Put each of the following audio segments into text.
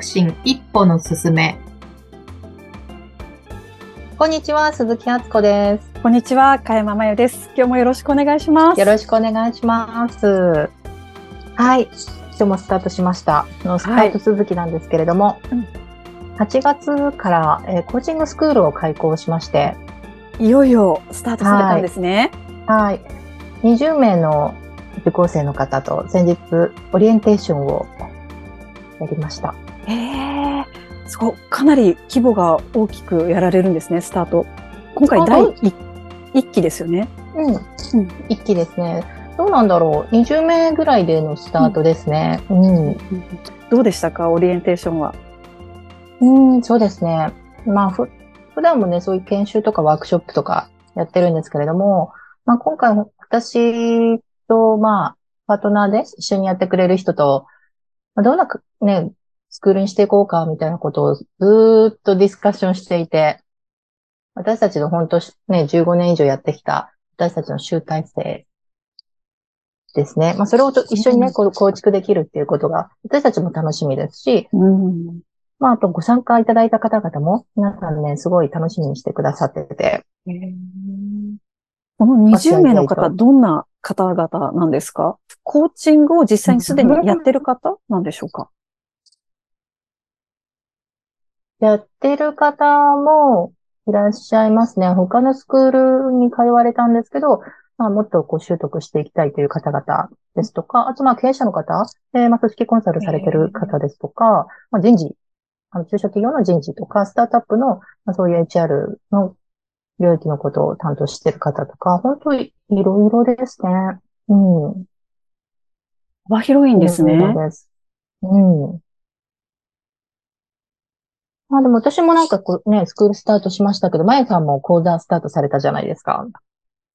促進一歩の進め。こんにちは、鈴木敦子です。こんにちは、かやままゆです。今日もよろしくお願いします。よろしくお願いします。はい。今日もスタートしました。のスタート続きなんですけれども、うん8月から、えーコーチングスクールを開講しまして、いよいよスタートされたんですね。はい。20名の受講生の方と先日オリエンテーションをやりました。へえ、すごいかなり規模が大きくやられるんですね、スタート。今回第あ一一期ですよね。うん。うん一期ですね。どうなんだろう。20名ぐらいでのスタートですね。うん。どうでしたか、オリエンテーションは？うん、そうですね。まあ、ふ、普段もね、そういう研修とかワークショップとかやってるんですけれども、まあ、今回、私と、まあ、パートナーで一緒にやってくれる人と、まあ、どんなく、ね、スクールにしていこうか、みたいなことをずーっとディスカッションしていて、私たちの本当ね、15年以上やってきた、私たちの集大成ですね。まあ、それをと一緒にね、こう構築できるっていうことが、私たちも楽しみですし、うん。まあ、あとご参加いただいた方々も、皆さんね、すごい楽しみにしてくださってて、この20名の方、どんな方々なんですか？コーチングを実際にすでにやってる方なんでしょうか？やってる方もいらっしゃいますね。他のスクールに通われたんですけど、まあ、もっとこう習得していきたいという方々ですとか、あとまあ経営者の方、えーまあ組織コンサルされてる方ですとか、まあ人事、あの中小企業の人事とか、スタートアップの、まあ、そういう HR の領域のことを担当してる方とか、本当にいろいろですね。うん。幅広いんですね。いろいろです。うん。まあでも私もなんかこうね、スクールスタートしましたけど、まゆさんも講座スタートされたじゃないですか。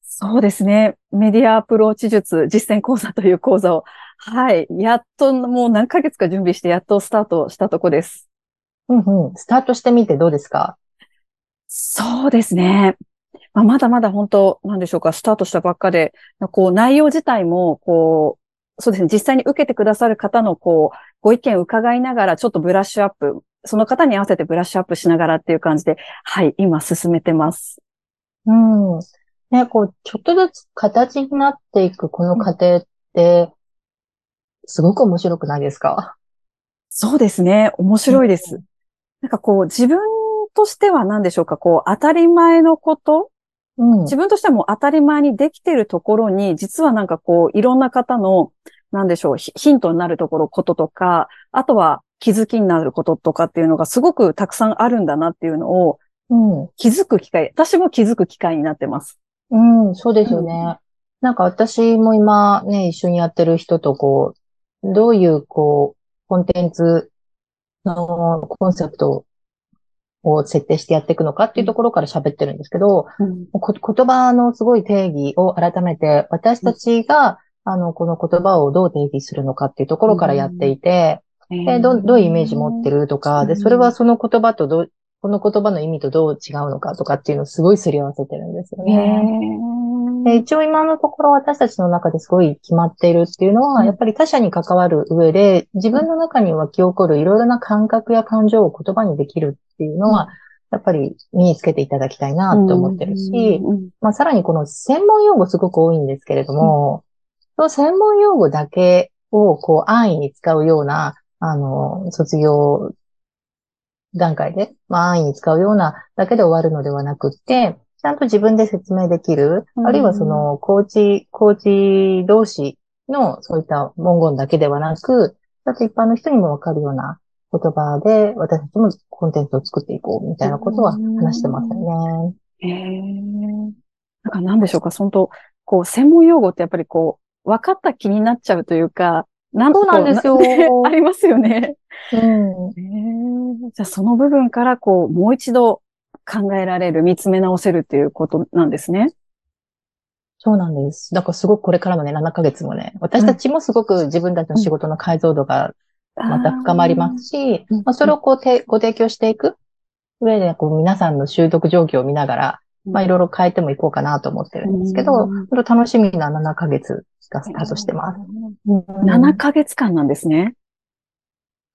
そうですね。メディアアプローチ術実践講座という講座を、はい。やっともう何ヶ月か準備してやっとスタートしたとこです。うんうん。スタートしてみてどうですか？そうですね。まあ、まだまだ本当、なんでしょうか、スタートしたばっかで、こう、内容自体も、こう、そうですね、実際に受けてくださる方の、こう、ご意見を伺いながら、ちょっとブラッシュアップ、その方に合わせてブラッシュアップしながらっていう感じで、はい、今進めてます。うん。ね、こう、ちょっとずつ形になっていくこの過程って、すごく面白くないですか？そうですね、面白いです。なんかこう、自分としては何でしょうか、こう、当たり前のこと？うん。自分としてはもう当たり前にできてるところに、実はなんかこう、いろんな方の、なんでしょう、ヒヒントになるところ、こととか、あとは気づきになることとかっていうのがすごくたくさんあるんだなっていうのをうん。気づく機会、私も気づく機会になってます。うん、そうですよね。なんか私も今ね、一緒にやってる人とこう、どういうこう、コンテンツのコンセプトを設定してやっていくのかっていうところから喋ってるんですけど、こ言葉のすごい定義を改めて、私たちが、あの、この言葉をどう定義するのかっていうところからやっていて、でどうどういうイメージ持ってるとか、で、うんそれはその言葉とどう、この言葉の意味とどう違うのかとかっていうのをすごいすり合わせてるんですよへね。一応今のところ私たちの中ですごい決まっているっていうのは、うん。やっぱり他者に関わる上で、自分の中に湧き起こるいろいろな感覚や感情を言葉にできるっていうのは、やっぱり身につけていただきたいなと思ってるし、うんまあさらにこの専門用語すごく多いんですけれども、その専門用語だけをこう安易に使うような、あの、卒業段階で、まあ安易に使うようなだけで終わるのではなくって、ちゃんと自分で説明できる、うんあるいはその、コーチ、コーチ同士のそういった文言だけではなく、あと一般の人にもわかるような言葉で、私たちもコンテンツを作っていこうみたいなことは話してますよね。へー。なんか何でしょうか、本当こう、専門用語ってやっぱりこう、分かった気になっちゃうというか、なんそうなんですよ ありますよね。うん。じゃあその部分からこう、もう一度考えられる、見つめ直せるっていうことなんですね。そうなんです。だからすごくこれからもね、7ヶ月もね、私たちもすごく自分たちの仕事の解像度がまた深まりますし、うんまあ、それをこうてご提供していく上で、こう皆さんの習得状況を見ながら、まあいろいろ変えてもいこうかなと思ってるんですけど、うん楽しみな7ヶ月がスタートしてます。うん7ヶ月間なんですね。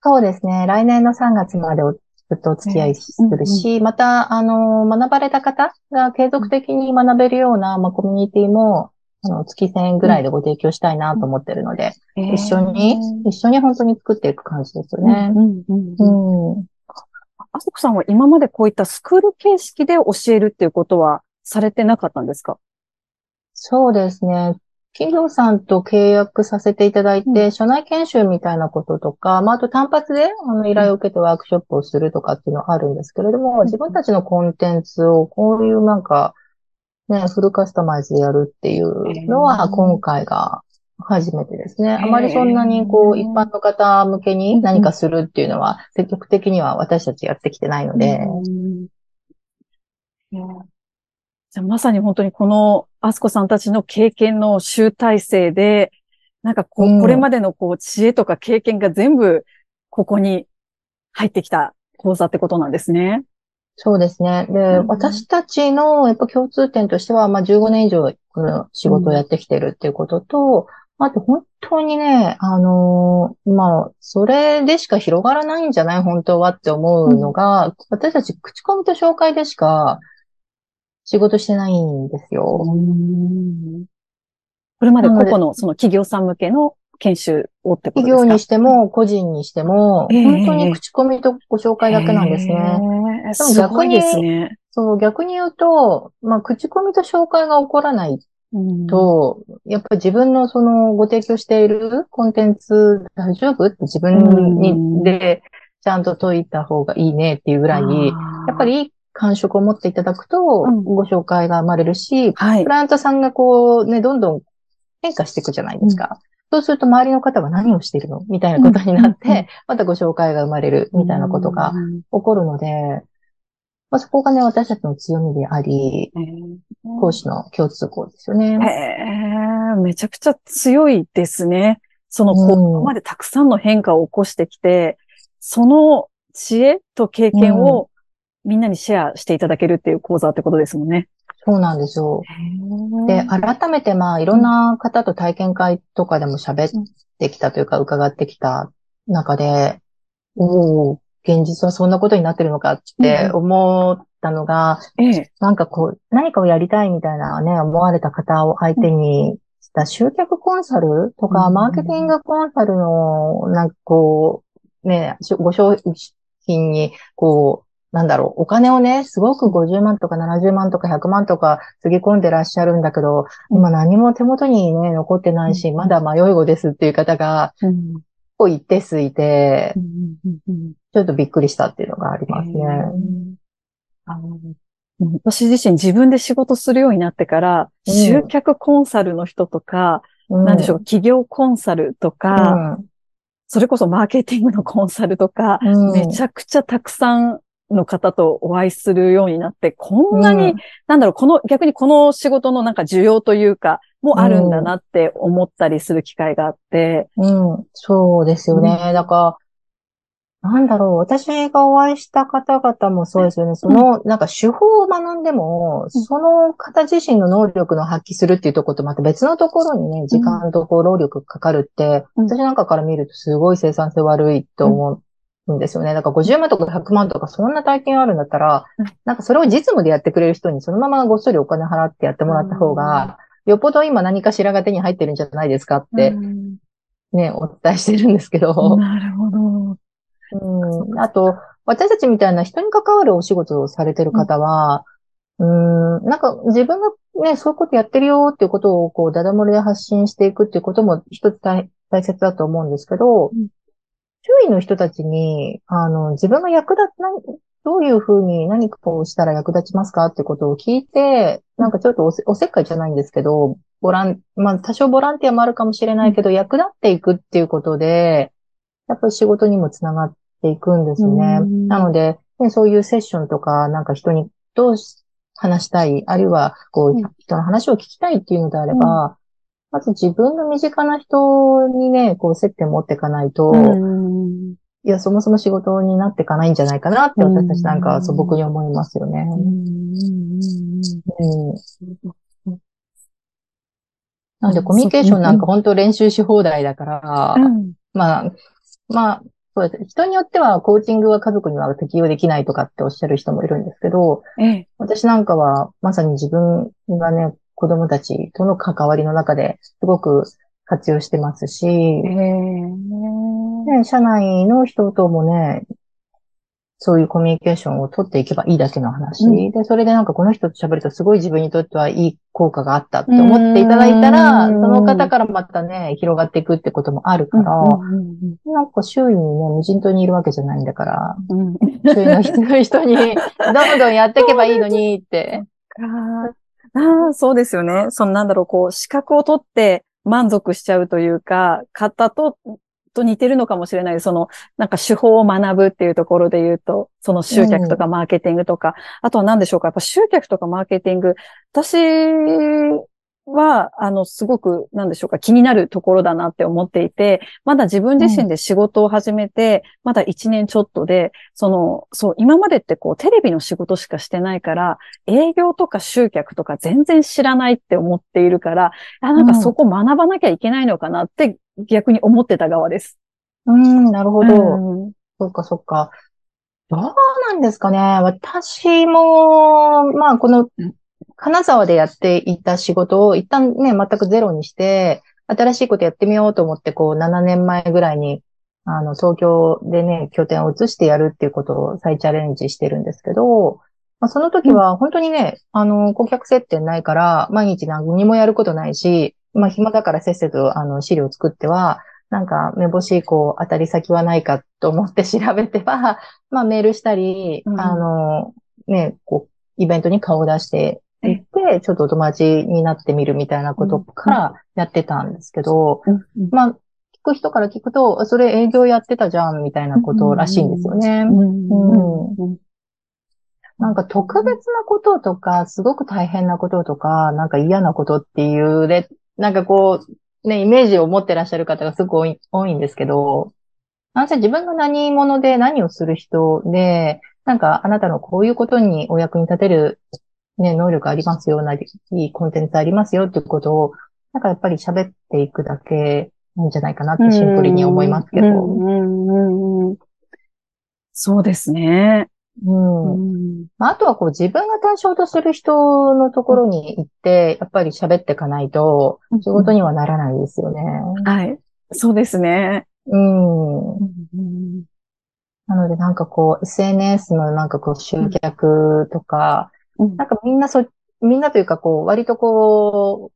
そうですね。来年の3月までずっとお付き合いするし、また、あの、学ばれた方が継続的に学べるような、まあ、コミュニティも、あの、月1000円ぐらいでご提供したいなと思ってるので、一緒に、一緒に本当に作っていく感じですよね。うん。うんうんあそこさんは今までこういったスクール形式で教えるっていうことはされてなかったんですか？そうですね。企業さんと契約させていただいて、うん、社内研修みたいなこととか、まあ、あと単発であの依頼を受けてワークショップをするとかっていうのはあるんですけれども、自分たちのコンテンツをこういうなんか、ね、フルカスタマイズでやるっていうのは今回が初めてですね。あまりそんなにこう一般の方向けに何かするっていうのは積極的には私たちやってきてないので。じゃあまさに本当にこのアスコさんたちの経験の集大成で、なんかこう、これまでのこう知恵とか経験が全部ここに入ってきた講座ってことなんですね。そうですね。で、うん、私たちのやっぱ共通点としては、まあ15年以上この仕事をやってきてるっていうことと、うん、あと本当にね、あのー、まあ、それでしか広がらないんじゃない？本当はって思うのが、うん、私たち口コミと紹介でしか仕事してないんですよ。これまで個々のその企業さん向けの研修をってことですか？企業にしても、個人にしても、えー、本当に口コミとご紹介だけなんですね。えー、すごいですね。そう、逆に言うと、まあ、口コミと紹介が起こらないと、うん、やっぱり自分のそのご提供しているコンテンツ大丈夫？って自分にでちゃんと解いた方がいいねっていうぐらい、やっぱり感触を持っていただくと、ご紹介が生まれるし、うんはい、クライアントさんがこうね、どんどん変化していくじゃないですか。うん、そうすると周りの方は何をしているのみたいなことになって、またご紹介が生まれるみたいなことが起こるので、まあ、そこがね、私たちの強みであり、講師の共通項ですよね。へめちゃくちゃ強いですね。その、ここまでたくさんの変化を起こしてきて、その知恵と経験をみんなにシェアしていただけるっていう講座ってことですもんね。そうなんですよ。で、改めてまあ、いろんな方と体験会とかでも喋ってきたというか、伺ってきた中で、おお現実はそんなことになってるのかって思ったのが、うん、なんかこう、何かをやりたいみたいなね、思われた方を相手にした集客コンサルとか、マーケティングコンサルの、なんかこう、ね、ご商品に、こう、なんだろう、お金をね、すごく50万とか70万とか100万とかつぎ込んでらっしゃるんだけど、今何も手元にね、残ってないし、まだ迷い子ですっていう方が、結構一定。数いて、ちょっとびっくりしたっていうのがありますね。あの私自身自分で仕事するようになってから、集客コンサルの人とか、うん、なんでしょう、企業コンサルとか、うん、それこそマーケティングのコンサルとか、うん、めちゃくちゃたくさんの方とお会いするようになって、こんなに、うん、なんだろう、この、逆にこの仕事のなんか需要というか、もあるんだなって思ったりする機会があって。うん、うん、そうですよね。うん、だから、なんだろう、私がお会いした方々もそうですよね。その、なんか手法を学んでも、その方自身の能力の発揮するっていうところとまた別のところにね、時間とこう労力かかるって、私なんかから見るとすごい生産性悪いと思んですよね。だから50万とか100万とかそんな体験あるんだったら、なんかそれを実務でやってくれる人にそのままごっそりお金払ってやってもらった方が、よっぽど今何かしらが手に入ってるんじゃないですかって、ね、お伝えしてるんですけど。なるほど。うん。あと、私たちみたいな人に関わるお仕事をされてる方は、うん、ん、なんか自分がね、そういうことやってるよっていうことをこう、ダダ漏れで発信していくっていうことも一つ大切だと思うんですけど、うん周囲の人たちに、あの、自分が役立つ、どういうふうに何かをしたら役立ちますかってことを聞いて、なんかちょっとおせおせっかいじゃないんですけど、ボラン、まあ多少ボランティアもあるかもしれないけど、役立っていくっていうことで、やっぱり仕事にもつながっていくんですね。なので、ね、そういうセッションとか、なんか人にどう話したい、あるいは、こう、人の話を聞きたいっていうのであれば、まず自分の身近な人にね、こう接点持っていかないと、いや、そもそも仕事になっていかないんじゃないかなって私たちなんか素朴に思いますよね。なのでコミュニケーションなんか本当練習し放題だから、まあ、まあ、そうです。人によっては、コーチングは家族には適用できないとかっておっしゃる人もいるんですけど、ええ。私なんかは、まさに自分がね、子供たちとの関わりの中ですごく活用してますし、ええ。ね、社内の人ともね、そういうコミュニケーションを取っていけばいいだけの話。うんで、それでなんかこの人と喋るとすごい自分にとってはいい効果があったって思っていただいたら、うんその方からまたね、広がっていくってこともあるから、うんなんか周囲にね、無人島にいるわけじゃないんだから、うんうん周囲の人人に どんどんやっていけばいいのにって。あーあー、そうですよね。そのなんだろう、こう、資格を取って満足しちゃうというか、方と、と似てるのかもしれない。その、なんか手法を学ぶっていうところで言うと、その集客とかマーケティングとか、あとは何でしょうか。やっぱ集客とかマーケティング、私は、あの、すごく、なんでしょうか、気になるところだなって思っていて、まだ自分自身で仕事を始めて、まだ1年ちょっとで、その、そう、今までってこう、テレビの仕事しかしてないから、営業とか集客とか全然知らないって思っているから、あなんかそこ学ばなきゃいけないのかなって逆に思ってた側です。うん、なるほど。うんそっかそっか。どうなんですかね。私も、まあ、この、金沢でやっていた仕事を一旦ね、全くゼロにして、新しいことやってみようと思って、こう、7年前ぐらいに、あの、東京でね、拠点を移してやるっていうことを再チャレンジしてるんですけど、まあ、その時は本当にね、あの、顧客接点ないから、毎日何もやることないし、まあ、暇だからせっせと、あの、資料を作っては、なんか、目星、こう、当たり先はないかと思って 調べては、まあ、メールしたり、うん。あの、ね、こう、イベントに顔を出していって、ちょっとお友達になってみるみたいなことからやってたんですけど、うん。まあ、聞く人から聞くと、それ営業やってたじゃん、みたいなことらしいんですよね。なんか特別なこととか、すごく大変なこととか、なんか嫌なことっていうで、なんかこう、ね、イメージを持ってらっしゃる方がすごく多い多いんですけど、なんせ自分が何者で何をする人で、なんかあなたのこういうことにお役に立てる、ね、能力ありますよ、ないいコンテンツありますよっていうことを、なんかやっぱり喋っていくだけなんじゃないかなってシンプルに思いますけど。うんうんうんうんそうですね。うんうんまあ、あとはこう自分が対象とする人のところに行って、やっぱり喋っていかないと仕事にはならないですよね。はい。そうですね。うん。うんなのでなんかこう SNS のなんかこう集客とか、うんなんかみんなそ、みんなというかこう割とこ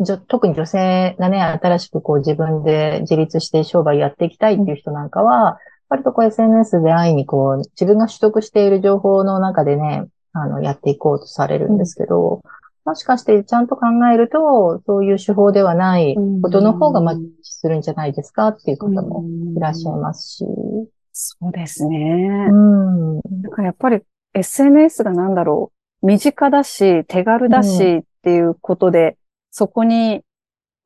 う、じょ特に女性がね、新しくこう自分で自立して商売やっていきたいっていう人なんかは、割とこう SNS で安易にこう自分が取得している情報の中でね、あの、やっていこうとされるんですけど、もしかしてちゃんと考えると、そういう手法ではないことの方がマッチするんじゃないですかっていう方もいらっしゃいますし。そうですね。うん。なんかやっぱり SNS がなんだろう、身近だし、手軽だしっていうことで、そこに、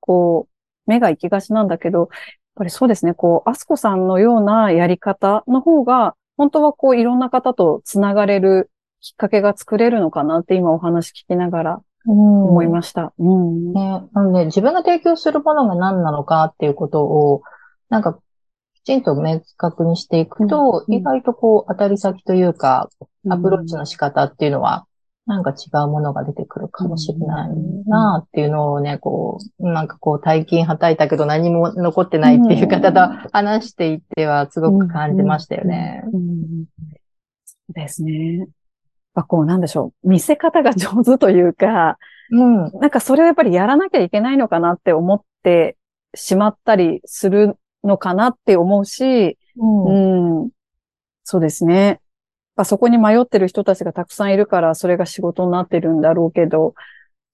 こう、目が行きがちなんだけど、やっぱりそうですね、こう、アスコさんのようなやり方の方が、本当はこう、いろんな方とつながれるきっかけが作れるのかなって今お話聞きながら思思いました。うん。ね、なので、自分が提供するものが何なのかっていうことを、なんか、きちんと明確にしていくと、うん意外とこう、当たり先というか、アプローチの仕方っていうのは、なんか違うものが出てくるかもしれないなっていうのをね、こう、なんかこう、大金はたいたけど何も残ってないっていう方と話していてはすごく感じましたよね。うんそうですね。やっぱこう、なんでしょう。見せ方が上手というか、うん。なんかそれをやっぱりやらなきゃいけないのかなって思ってしまったりするのかなって思うし、うん。うん。そうですね。やっぱそこに迷ってる人たちがたくさんいるから、それが仕事になってるんだろうけど、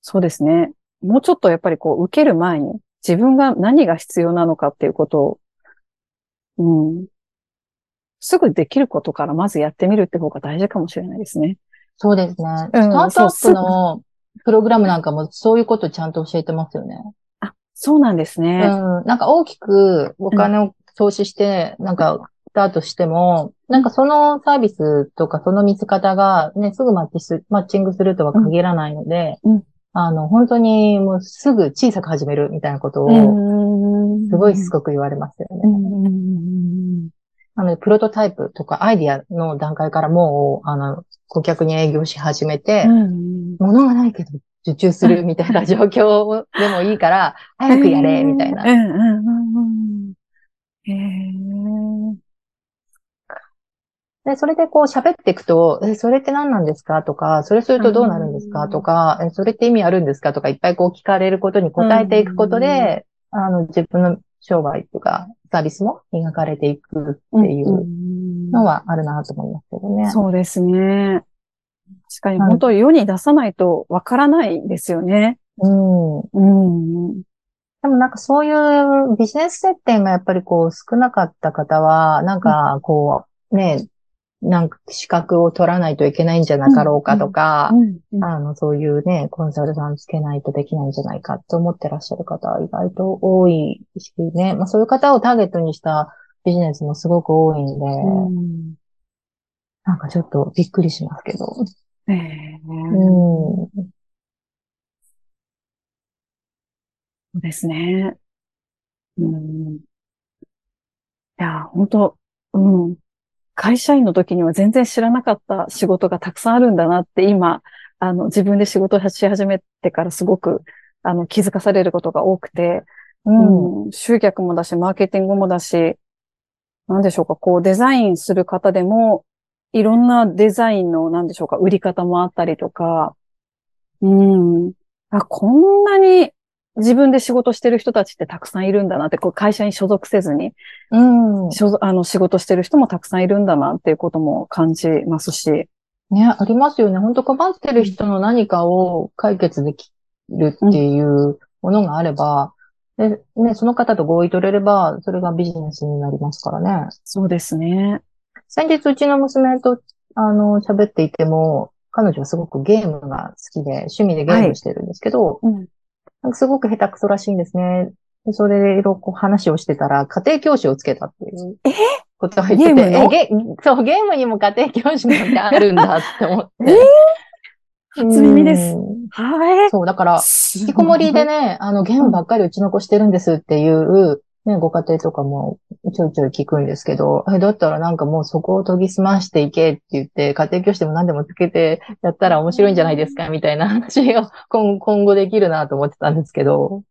そうですね。もうちょっとやっぱりこう、受ける前に、自分が何が必要なのかっていうことを、うん。すぐできることからまずやってみるって方が大事かもしれないですね。そうですね。うんスタートアップのプログラムなんかもそういうことちゃんと教えてますよね。あ、そうなんですね。うん。なんか大きくお金を投資して、なんかスタートしても、なんかそのサービスとかその見せ方がね、すぐマッチす、マッチングするとは限らないので、うん。あの、本当にもうすぐ小さく始めるみたいなことを、うんすごいしつこく言われますよね。うんあの、プロトタイプとかアイディアの段階からもう、あの、顧客に営業し始めて、うん物がないけど受注するみたいな状況でもいいから、早くやれ、みたいな。うんうんうんうん。へえ。で、それでこう喋っていくと、え、それって何なんですか？とか、それするとどうなるんですか？とか、え、それって意味あるんですか？とか、いっぱいこう聞かれることに答えていくことで、あの、自分の商売とか、サービスも磨かれていくっていうのはあるなと思いますけどね。そうですね。確かにはい本当世に出さないとわからないですよね。うん。うん。でもなんかそういうビジネス接点がやっぱりこう少なかった方は、なんかこう、ね、なんか資格を取らないといけないんじゃなかろうかとか、うんあの、そういうね、コンサルタントつけないとできないんじゃないかって思ってらっしゃる方は意外と多いしね、まあそういう方をターゲットにしたビジネスもすごく多いんで、うんなんかちょっとびっくりしますけど。ええうん。そうですね。うん。いや、本当うん。会社員の時には全然知らなかった仕事がたくさんあるんだなって今、あの、自分で仕事をし始めてからすごく、あの、気づかされることが多くて、うん。うん、集客もだし、マーケティングもだし、なんでしょうか、こう、デザインする方でも、いろんなデザインの、なんでしょうか、売り方もあったりとか、うん。あ、こんなに自分で仕事してる人たちってたくさんいるんだなって、こう会社に所属せずに、うん。所属あの、仕事してる人もたくさんいるんだなっていうことも感じますし、ね、ありますよね。本当困ってる人の何かを解決できるっていうものがあれば、で、ね、その方と合意取れれば、それがビジネスになりますからね。そうですね。先日、うちの娘と、あの、喋っていても、彼女はすごくゲームが好きで、趣味でゲームしてるんですけど、うん。なんかすごく下手くそらしいんですね。でそれでいろいろこう話をしてたら、家庭教師をつけたっていう。え？ことを言ってて、ゲームの？えゲそう、ゲームにも家庭教師なんてあるんだって思って。初耳です。うん。はい。そう、だから、引引きこもりでね、あの、ゲームばっかりうちの子してるんですっていう、ね、ご家庭とかもちょいちょい聞くんですけど、え、だったらなんかもうそこを研ぎ澄ましていけって言って、家庭教師でも何でもつけてやったら面白いんじゃないですかみたいな話を今今後できるなと思ってたんですけど、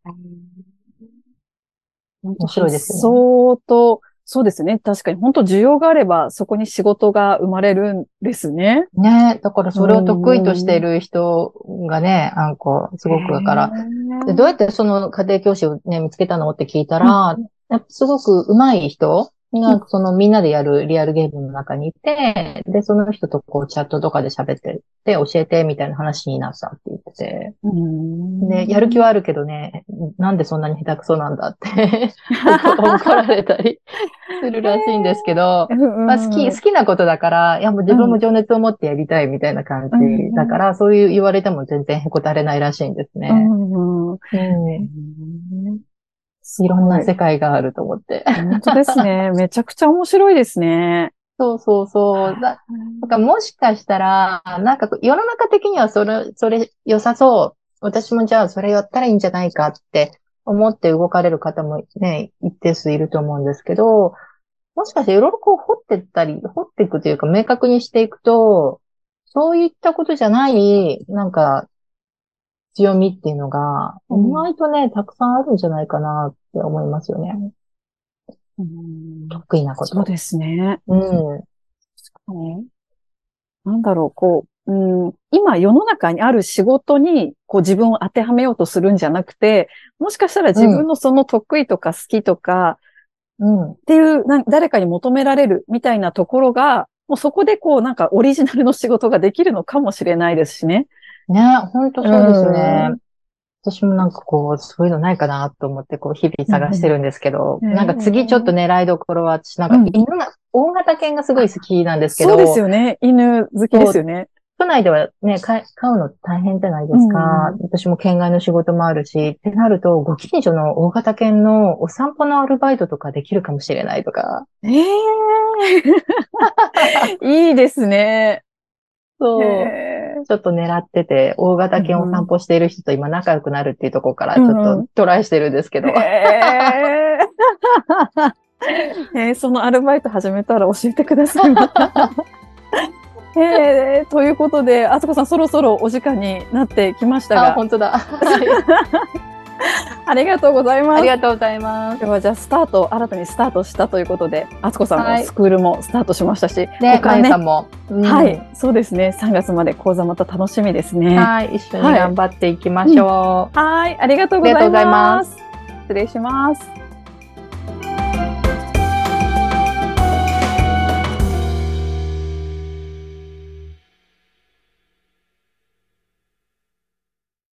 面白いですよね。そうと、そうですね。確かに、本当需要があれば、そこに仕事が生まれるんですね。ね、だからそれを得意としている人がね、あんこ、すごくだから、でどうやってその家庭教師をね、見つけたのって聞いたら、やっぱすごく上手い人が、そのみんなでやるリアルゲームの中にいて、で、その人とこうチャットとかで喋ってて、教えてみたいな話になったって言ってて、うん。で、やる気はあるけどね、なんでそんなに下手くそなんだって。怒られたりするらしいんですけど、まあ好き、好きなことだから、いやもう自分も情熱を持ってやりたいみたいな感じだから、そういう言われても全然へこたれないらしいんですね。うんいろんな世界があると思って。本当ですね。めちゃくちゃ面白いですね。そうそうそう。だなんかもしかしたら、なんか世の中的にはそれ、それ良さそう。私もじゃあそれやったらいいんじゃないかって思って動かれる方もね、一定数いると思うんですけど、もしかしていろいろこう掘ってったり、掘っていくというか明確にしていくと、そういったことじゃない、なんか、強みっていうのが、うん意外とね、たくさんあるんじゃないかなって思いますよね。うん得意なこと。そうですね。うん。なんだろう、こう、うん、今世の中にある仕事にこう自分を当てはめようとするんじゃなくて、もしかしたら自分のその得意とか好きとかうん。っていう、なん誰かに求められるみたいなところが、もうそこでこうなんかオリジナルの仕事ができるのかもしれないですしね。ね、本当そうですよね。私もなんかこう、そういうのないかなと思って、こう、日々探してるんですけど、うんなんか次ちょっと狙いどころは、私なんかうん犬が、大型犬がすごい好きなんですけど、そうですよね。犬好きですよね。都内ではね、飼うの大変じゃないですか？うん私も県外の仕事もあるし、ってなると、ご近所の大型犬のお散歩のアルバイトとかできるかもしれないとか。ええ いいですね。そう。ちょっと狙ってて、大型犬を散歩している人と今仲良くなるっていうところから、ちょっとトライしてるんですけど。えーそのアルバイト始めたら教えてください。え ーということで、あつこさん、そろそろお時間になってきましたあ、が、本当だ。ありがとうございますあり。がとうございます。では、じゃあ、スタート、新たにスタートしたということで、あつこさんはいもスクールもスタートしましたし、で、他ねまゆさんも。うんはい、そうですね、3月まで講座また楽しみですね。はい。一緒に頑張っていきましょう。はい、ありがとうございありがとうございま。ます失礼します。